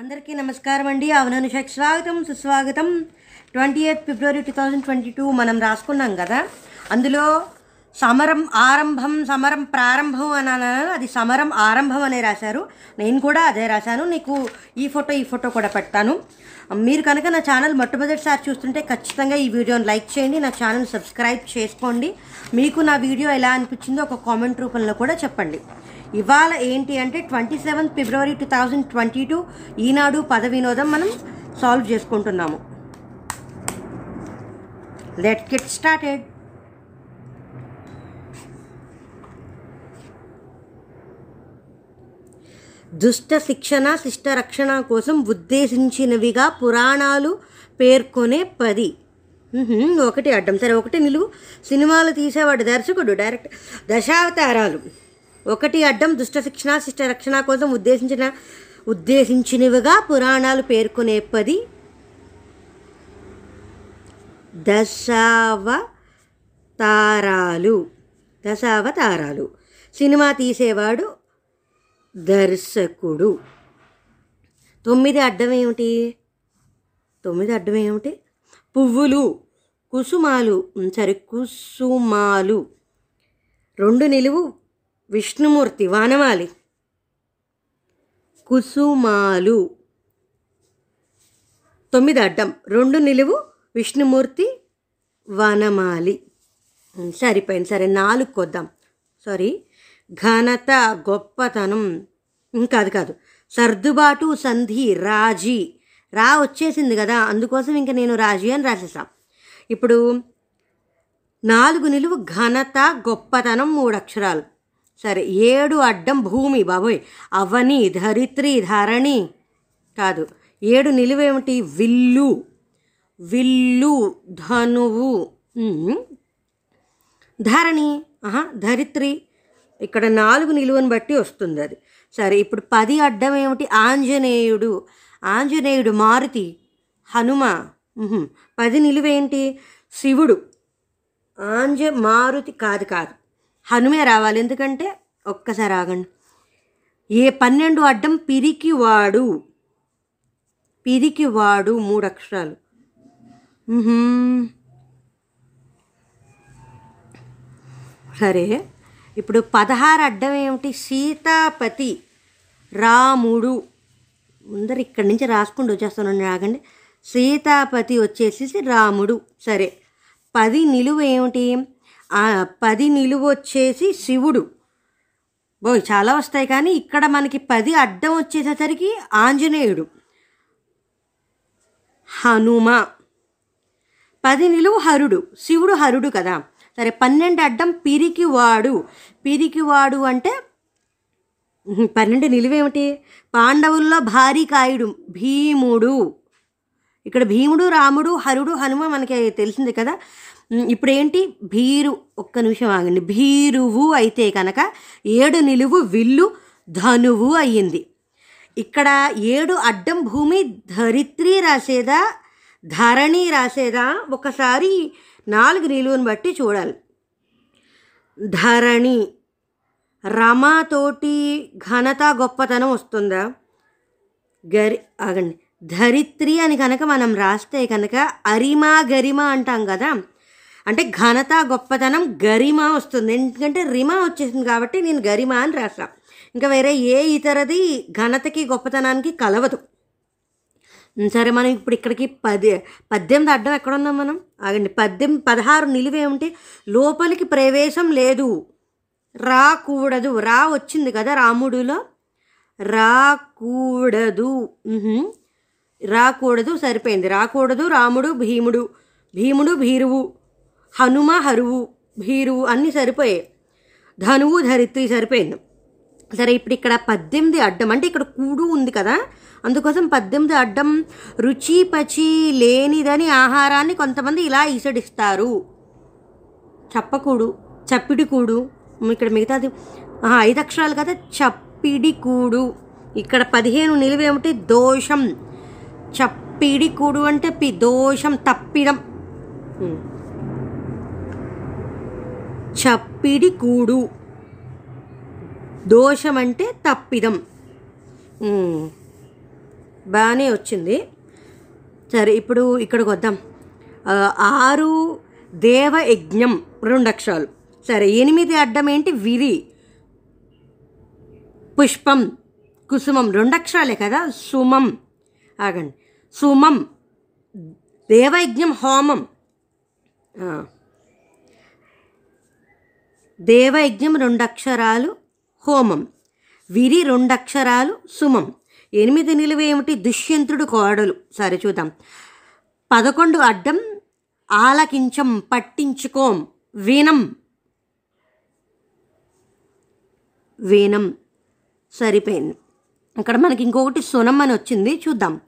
అందరికీ నమస్కారం అండి. అవుననుషకి స్వాగతం సుస్వాగతం. Twenty eighth February two thousand twenty two మనం రాసుకున్నాం కదా. అందులో సమరం ఆరంభం సమరం ప్రారంభం అని అది సమరం ఆరంభం అనే రాశారు. నేను కూడా అదే రాశాను. నీకు ఈ ఫోటో ఈ ఫోటో కూడా పెడతాను. మీరు కనుక నా ఛానల్ మొట్టమొదటిసారి చూస్తుంటే ఖచ్చితంగా ఈ వీడియోని లైక్ చేయండి నా ఛానల్ సబ్స్క్రైబ్ చేసుకోండి. మీకు నా వీడియో ఎలా అనిపించిందో ఒక కామెంట్ రూపంలో కూడా చెప్పండి. ఇవాళ ఏంటి అంటే twenty seventh February two thousand twenty two ఈనాడు పద వినోదం మనం సాల్వ్ చేసుకుంటున్నాము. లెట్ గెట్ స్టార్టెడ్ దుష్ట శిక్షణ శిష్ట రక్షణ కోసం ఉద్దేశించినవిగా పురాణాలు పేర్కొనే పది. ఒకటి అడ్డం సరే ఒకటి నిలువు. సినిమాలు తీసేవాడు దర్శకుడు డైరెక్ట్ దశావతారాలు. ఒకటి అడ్డం దుష్ట శిక్షణ శిష్ట రక్షణ కోసం ఉద్దేశించిన ఉద్దేశించినవిగా పురాణాలు పేర్కొనే పది దశావతారాలు. దశావతారాలు. సినిమా తీసేవాడు దర్శకుడు. తొమ్మిది అడ్డం ఏమిటి తొమ్మిది అడ్డం ఏమిటి పువ్వులు కుసుమాలు సరే కుసుమాలు. రెండు నిలువు విష్ణుమూర్తి వానమాలి కుసుమాలు. తొమ్మిది అడ్డం. రెండు నిలువు. విష్ణుమూర్తి వనమాలి. సరిపోయింది. సరే నాలుగు కొద్దాం. సారీ. ఘనత గొప్పతనం. ఇంకా కాదు కాదు. సర్దుబాటు సంధి రాజీ. రా వచ్చేసింది కదా. అందుకోసం ఇంకా నేను రాజీ అని రాసేసా. ఇప్పుడు నాలుగు నిలువు. ఘనత గొప్పతనం మూడు అక్షరాలు. సరే ఏడు అడ్డం భూమి బాబోయ్. అవని ధరిత్రి ధరణి కాదు. ఏడు నిలువేమిటి? విల్లు. విల్లు ధనువు. ధరణి ఆహా ధరిత్రి. ఇక్కడ నాలుగు నిలువను బట్టి వస్తుంది అది. సరే ఇప్పుడు పది అడ్డం ఏమిటి ఆంజనేయుడు. ఆంజనేయుడు మారుతి. హనుమ. పది నిలువేంటి? శివుడు. ఆంజ మారుతి కాదు కాదు. హనుమే రావాలి. ఎందుకంటే ఒక్కసారి ఆగండి. ఏ పన్నెండు అడ్డం పిరికివాడు. పిరికివాడు మూడు అక్షరాలు. సరే ఇప్పుడు పదహారు అడ్డం ఏమిటి? సీతాపతి రాముడు. ముందర ఇక్కడి నుంచి రాసుకుంటూ వచ్చేస్తాను ఆగండి. సీతాపతి వచ్చేసి రాముడు. సరే పది నిలువ ఏమిటి? పది నిలువు వచ్చేసి శివుడు. బోయ్ చాలా వస్తాయి కానీ ఇక్కడ మనకి పది అడ్డం వచ్చేసేసరికి ఆంజనేయుడు. హనుమ. పది నిలువు హరుడు. శివుడు హరుడు కదా. సరే పన్నెండు అడ్డం పిరికివాడు. పిరికివాడు అంటే పన్నెండు నిలువేమిటి? పాండవుల్లో భారీ కాయుడు భీముడు. ఇక్కడ భీముడు రాముడు హరుడు హనుమ మనకి తెలిసింది కదా. ఇప్పుడు ఏంటి భీరు ఒక్క నిమిషం ఆగండి. భీరువు అయితే కనుక ఏడు నిలువు విల్లు ధనువు అయ్యింది. ఇక్కడ ఏడు అడ్డం భూమి ధరిత్రి రాసేదా ధరణి రాసేదా ఒకసారి నాలుగు నిలువుని బట్టి చూడాలి. ధరణి రమాతోటి ఘనత గొప్పతనం వస్తుందా? గరి ఆగండి. ధరిత్రి అని కనుక మనం రాస్తే కనుక అరిమా గరిమ అంటాం కదా అంటే ఘనత గొప్పతనం గరిమ వస్తుంది. ఎందుకంటే రిమ వచ్చేసింది కాబట్టి నేను గరిమ అని రాసా ఇంకా వేరే ఏ ఇతరది ఘనతకి గొప్పతనానికి కలవదు. సరే మనం ఇప్పుడు ఇక్కడికి పది పద్దెనిమిది అడ్డం ఎక్కడున్నాం మనం? ఆగండి. పద్దెనిమిది పదహారు నిలువేమిటి లోపలికి ప్రవేశం లేదు. రాకూడదు. రా వచ్చింది కదా రాముడులో? రాకూడదు. రాకూడదు సరిపోయింది. రాకూడదు రాముడు భీముడు. భీముడు భీరువు. హనుమ హరువు భీరువు అన్నీ సరిపోయాయి. ధనువు ధరిత్రి సరిపోయింది. సరే ఇప్పుడు ఇక్కడ పద్దెనిమిది అడ్డం అంటే ఇక్కడ కూడు ఉంది కదా అందుకోసం పద్దెనిమిది అడ్డం రుచి పచి లేనిదని ఆహారాన్ని కొంతమంది ఇలా ఈసడిస్తారు. చప్పకూడు చప్పిడి కూడు ఇక్కడ మిగతాది ఐదు అక్షరాలు కదా చప్పిడి కూడు. ఇక్కడ పదిహేను నిలువేమిటి దోషం. చప్పిడి కూడు అంటే పి దోషం తప్పిదం. చప్పిడి కూడు. దోషం అంటే తప్పిదం బాగానే వచ్చింది. సరే ఇప్పుడు ఇక్కడికి వద్దాం. ఆరు దేవ యజ్ఞం రెండు అక్షరాలు సరే ఎనిమిది అడ్డం ఏంటి విరి. పుష్పం. కుసుమం. రెండు అక్షరాలే కదా? సుమం. ఆగండి. సుమం. దేవయజ్ఞం హోమం. దేవయజ్ఞం రెండు అక్షరాలు హోమం. విరి రెండు అక్షరాలు సుమం. ఎనిమిది నిలువేమిటి దుష్యంతుడు కోడలు? సరే చూద్దాం. పదకొండు అడ్డం ఆలకించం పట్టించుకోం. వీనం వీణం. సరిపోయింది. ఇక్కడ మనకి ఇంకొకటి సునం అని వచ్చింది. చూద్దాం.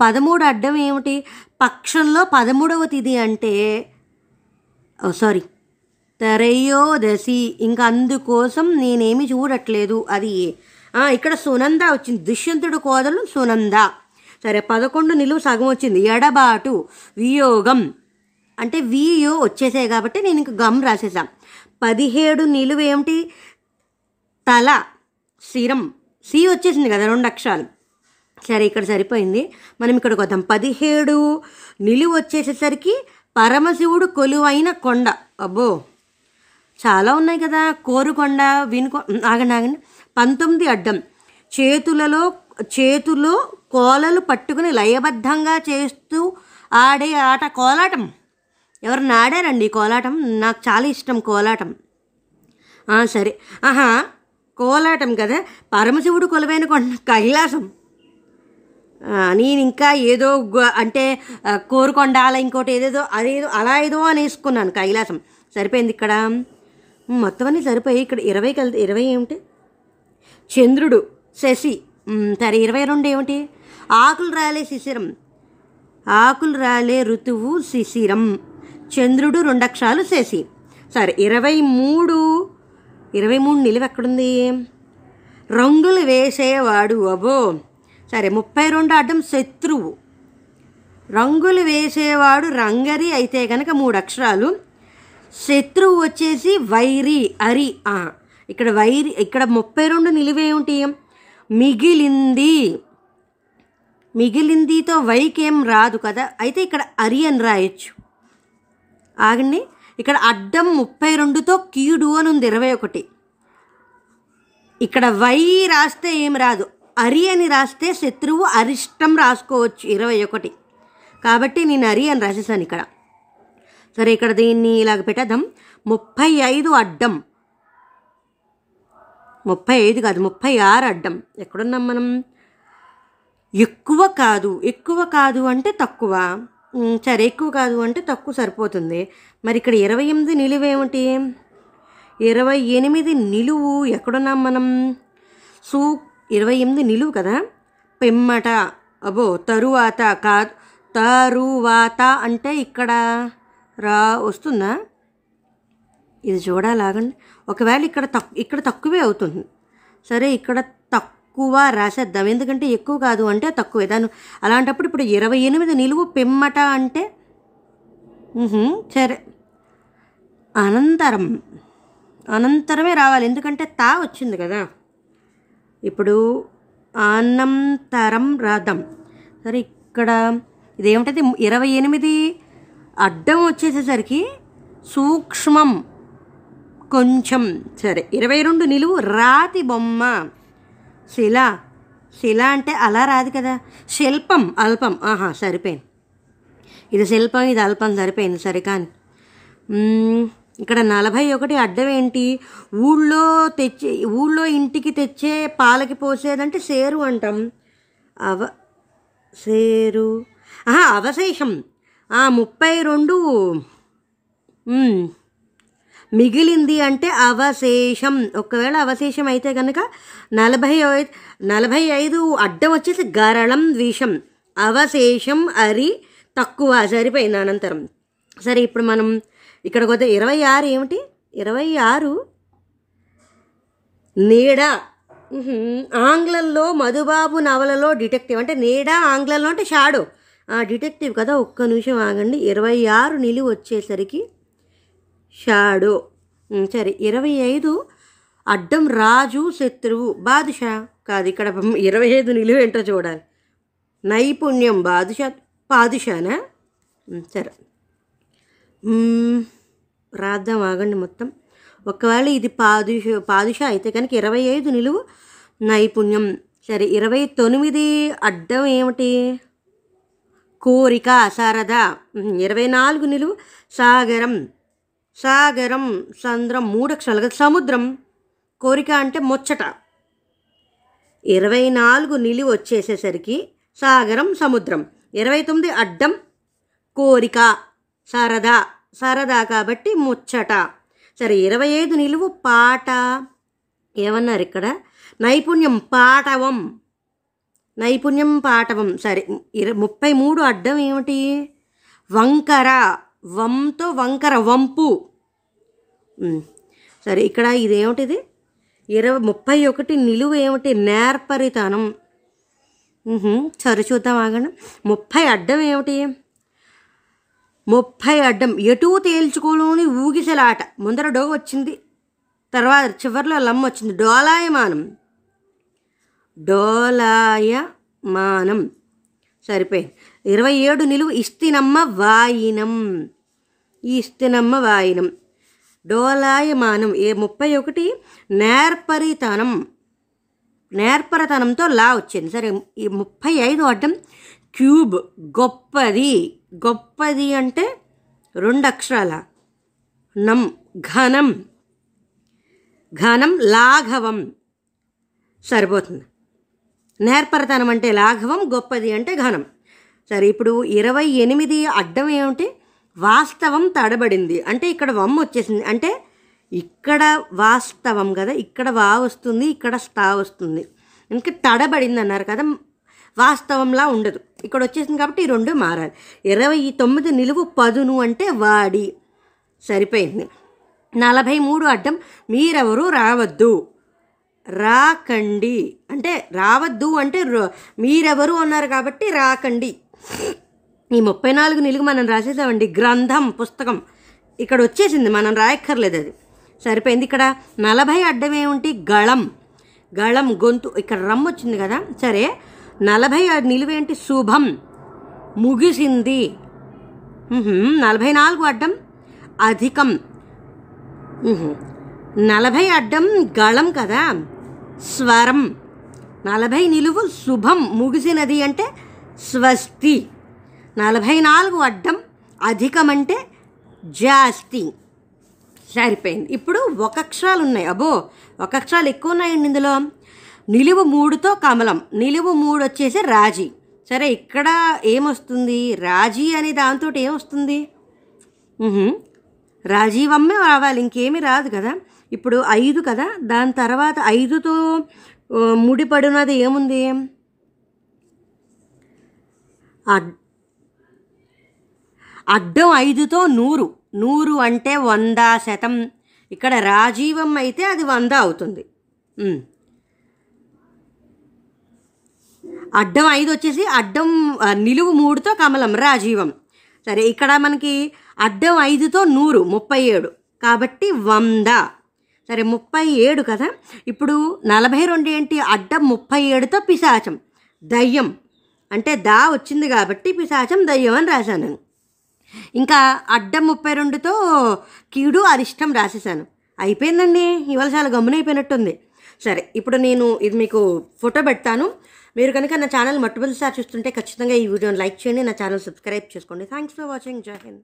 పదమూడు అడ్డం ఏమిటి? పక్షంలో పదమూడవ తిది అంటే సారీ. త్రయోదశి ఇంకా అందుకోసం నేనేమి చూడట్లేదు అది ఇక్కడ సునంద వచ్చింది. దుష్యంతుడు కోదలు సునంద. సరే పదకొండు నిలువు సగం వచ్చింది. ఎడబాటు వియోగం. అంటే వియో వచ్చేసాయి కాబట్టి నేను ఇంక గమ్ రాసేసాం. పదిహేడు నిలువ ఏమిటి? తల శిరం సి వచ్చేసింది కదా రెండు అక్షరాలు. సరే ఇక్కడ సరిపోయింది. మనం ఇక్కడికి వద్దాం. పదిహేడు నిలువ వచ్చేసేసరికి పరమశివుడు కొలువైన కొండ. అబ్బో! చాలా ఉన్నాయి కదా. కోరుకొండ వినుకొ ఆగండి ఆగండి. పంతొమ్మిది అడ్డం. చేతులలో చేతులో కోలలు పట్టుకుని లయబద్ధంగా చేస్తూ ఆడే ఆట కోలాటం. ఎవరు ఆడారండి ఈ కోలాటం? నాకు చాలా ఇష్టం కోలాటం. సరే. ఆహా కోలాటం కదా. పరమశివుడు కొలువైన కొండ కైలాసం. నేను ఇంకా ఏదో అంటే కోరుకొండ కోరుకొండాల ఇంకోటి ఏదేదో అదేదో అలా ఏదో అని వేసుకున్నాను కైలాసం. సరిపోయింది ఇక్కడ? మొత్తం అన్నీ సరిపోయి ఇక్కడ ఇరవై కలి ఇరవై ఏమిటి? చంద్రుడు శశి సరే ఇరవై రెండు ఏమిటి? ఆకులు రాలే శిశిరం. ఆకులు రాలే ఋతువు శిశిరం. చంద్రుడు రెండు అక్షరాలు శశి. సరే ఇరవై మూడు ఇరవై మూడు నిలువ ఎక్కడుంది? రంగులు వేసేవాడు అబో సరే ముప్పై రెండు అడ్డం శత్రువు. రంగులు వేసేవాడు రంగరి అయితే కనుక మూడు అక్షరాలు శత్రువు వచ్చేసి వైరి అరి ఆ, ఇక్కడ వైరి ఇక్కడ ముప్పై రెండు నిలువేమిటి మిగిలింది. మిగిలిందితో వైకేం రాదు కదా? అయితే ఇక్కడ అరి అని రాయొచ్చు. ఆగండి. ఇక్కడ అడ్డం ముప్పై రెండుతో కీడు అని ఉంది ఇరవై ఒకటి. ఇక్కడ వై రాస్తే ఏం రాదు. అరి అని రాస్తే శత్రువు అరిష్టం రాసుకోవచ్చు ఇరవై ఒకటి. కాబట్టి నేను అరి అని రాసేసాను ఇక్కడ. సరే ఇక్కడ దీన్ని ఇలాగ పెట్టేద్దాం. ముప్పై ఐదు అడ్డం. ముప్పై ఐదు కాదు ముప్పై ఆరు అడ్డం. ఎక్కడున్నాం మనం? ఎక్కువ కాదు. ఎక్కువ కాదు అంటే తక్కువ. సరే ఎక్కువ కాదు అంటే తక్కువ సరిపోతుంది. మరి ఇక్కడ ఇరవై ఎనిమిది నిలువేమిటి ఇరవై ఎనిమిది నిలువు ఎక్కడున్నాం మనం? సూ ఇరవై ఎనిమిది నిలువు కదా? పిమ్మట. అబో తరువాత కాదు. తరువాత అంటే ఇక్కడ. రా వస్తుందా? ఇది చూడాలాగండి. ఒకవేళ ఇక్కడ తక్కు ఇక్కడ తక్కువే అవుతుంది. సరే ఇక్కడ తక్కువ రాసేద్దాం. ఎందుకంటే ఎక్కువ కాదు అంటే తక్కువే. దాని అలాంటప్పుడు ఇప్పుడు ఇరవై ఎనిమిది నిలువు పిమ్మట అంటే సరే. అనంతరం అనంతరమే రావాలి. ఎందుకంటే తా వచ్చింది కదా. ఇప్పుడు అనంతరం రాద్దాం. సరే ఇక్కడ ఇదేమిటది? ఇరవై ఎనిమిది అడ్డం వచ్చేసేసరికి సూక్ష్మం కొంచెం సరే ఇరవై రెండు నిలువు రాతి బొమ్మ. శిల. శిల అంటే అలా రాదు కదా. శిల్పం అల్పం. ఆహా సరిపోయింది. ఇది శిల్పం ఇది అల్పం సరిపోయింది సరే కానీ ఇక్కడ నలభై ఒకటి అడ్డం ఏంటి? ఊళ్ళో తెచ్చే ఊళ్ళో ఇంటికి తెచ్చే పాలకి పోసేదంటే సేరు అంటాం. అవ సేరు. అవశేషం. ముప్పై రెండు మిగిలింది అంటే అవశేషం. ఒకవేళ అవశేషం అయితే కనుక నలభై నలభై ఐదు అడ్డం వచ్చేసి గరళం ద్విషం. అవశేషం అరి తక్కువ సరిపోయింది అనంతరం. సరే ఇప్పుడు మనం ఇక్కడ వద్ద ఇరవై ఆరు ఏమిటి? ఇరవై ఆరు నీడ. ఆంగ్లంలో మధుబాబు నవలలో డిటెక్టివ్ అంటే నీడ ఆంగ్లంలో అంటే షాడో. ఆ, డిటెక్టివ్ కదా ఒక్క నిమిషం ఆగండి. ఇరవై ఆరు నిలువ వచ్చేసరికి షాడో. సరే ఇరవై ఐదు అడ్డం రాజు శత్రువు. బాదుషా? కాదు ఇక్కడ ఇరవై ఐదు నిలువ ఏంటో చూడాలి. నైపుణ్యం బాదుషా పాదుషానా? సరే. రాద్దాం ఆగండి మొత్తం. ఒకవేళ ఇది పాదుష పాదుషా అయితే కనుక ఇరవై ఐదు నిలువు నైపుణ్యం. సరే ఇరవై తొమ్మిది అడ్డం ఏమిటి? కోరిక శారద. ఇరవై నాలుగు నిలువు సాగరం. సాగరం సంద్రం మూడు అక్షరాలుగా కదా. సముద్రం. కోరిక అంటే ముచ్చట. ఇరవై నాలుగు నిలువు వచ్చేసేసరికి సాగరం సముద్రం. ఇరవై తొమ్మిది అడ్డం. కోరిక సరదా సరదా కాబట్టి ముచ్చట. సరే ఇరవై ఐదు నిలువు పాట. ఏమన్నారు ఇక్కడ? నైపుణ్యం పాటవం నైపుణ్యం పాఠవం. సరే ఇర ముప్పై మూడు అడ్డం ఏమిటి? వంకర. వంతో వంకర వంపు. సరే ఇక్కడ ఇదేమిటిది? ఇరవై ముప్పై ఒకటి నిలువ ఏమిటి? నేర్పరితనం. సరే చూద్దాం ఆగండి. ముప్పై అడ్డం ఏమిటి? ముప్పై అడ్డం. ఎటు తేల్చుకోలోని ఊగిసలాట. ముందర డో వచ్చింది తర్వాత చివరిలో లమ్మ వచ్చింది. డోలాయమానం. డోలాయమానం. సరిపోయింది. ఇరవై ఏడు నిలువు ఇస్తినమ్మ వాయినం. ఈ ఇస్తినమ్మ వాయినం. డోలాయమానం. ఏ ముప్పై ఒకటి నేర్పరితనం. నేర్పరతనంతో లా వచ్చింది. సరే ఈ ముప్పై ఐదు అడ్డం క్యూబ్ గొప్పది. గొప్పది అంటే రెండు అక్షరాల. నం ఘనం. ఘనం లాఘవం. సరిపోతుంది. నేర్పరతనం అంటే లాఘవం గొప్పది అంటే ఘనం. సరే ఇప్పుడు ఇరవై ఎనిమిది అడ్డం ఏమిటి? వాస్తవం తడబడింది. అంటే ఇక్కడ వమ్ వచ్చేసింది. అంటే ఇక్కడ వాస్తవం కదా ఇక్కడ వా వస్తుంది ఇక్కడ స్థా వస్తుంది. ఇంకా తడబడింది అన్నారు కదా వాస్తవంలా ఉండదు. ఇక్కడ వచ్చేసింది కాబట్టి ఈ రెండు మారాలి. ఇరవై తొమ్మిది నిలువు పదును అంటే వాడి. సరిపోయింది. నలభై మూడు అడ్డం మీరెవరూ రావద్దు. రాకండి. అంటే రావద్దు అంటే మీరెవరు అన్నారు కాబట్టి రాకండి. ఈ ముప్పై నాలుగు నిలుగు మనం రాసేసామండి. గ్రంథం పుస్తకం. ఇక్కడ వచ్చేసింది మనం రాయక్కర్లేదు అది. సరిపోయింది ఇక్కడ. నలభై అడ్డం ఏముంటి? గళం. గళం గొంతు ఇక్కడ రమ్ వచ్చింది కదా? సరే. నలభై నిలువేంటి శుభం. ముగిసింది. నలభై నాలుగు అడ్డం అధికం. నలభై అడ్డం గళం కదా? స్వరం. నలభై నిలువు శుభం ముగిసినది అంటే స్వస్తి. నలభై నాలుగు అడ్డం అధికం అంటే జాస్తి. సరిపోయింది. ఇప్పుడు ఒక అక్షరాలు ఉన్నాయి అబ్బో ఒక అక్షరాలు ఎక్కువ ఉన్నాయండి ఇందులో. నిలువు మూడుతో కమలం. నిలువు మూడు వచ్చేసి రాజీ. సరే ఇక్కడ ఏమొస్తుంది? రాజీ అనే దాంతో ఏమొస్తుంది? రాజీవమ్మే రావాలి. ఇంకేమీ రాదు కదా. ఇప్పుడు ఐదు కదా? దాని తర్వాత ఐదుతో ముడిపడినది ఏముంది? అడ్- అడ్డం ఐదుతో నూరు. నూరు అంటే వంద శతం. ఇక్కడ రాజీవం అయితే అది వంద అవుతుంది. అడ్డం ఐదు వచ్చేసి అడ్డం నిలువు మూడుతో కమలం రాజీవం. సరే ఇక్కడ మనకి అడ్డం ఐదుతో నూరు ముప్పై ఏడు. కాబట్టి వంద. సరే ముప్పై ఏడు కదా? ఇప్పుడు నలభై రెండు ఏంటి? అడ్డం ముప్పై ఏడుతో పిశాచం. దయ్యం. అంటే దా వచ్చింది కాబట్టి పిశాచం దయ్యం అని రాశాను. ఇంకా అడ్డం ముప్పై రెండుతో కీడు అరిష్టం రాసేసాను అయిపోయిందండి. ఇవాళ చాలా గమ్మునైపోయినట్టుంది సరే ఇప్పుడు నేను ఇది మీకు ఫోటో పెడతాను. మీరు కనుక నా ఛానల్ మొట్టమొదటిసారి చూస్తుంటే ఖచ్చితంగా ఈ వీడియోని లైక్ చేయండి నా ఛానల్ సబ్స్క్రైబ్ చేసుకోండి. Thanks for watching Jai Hind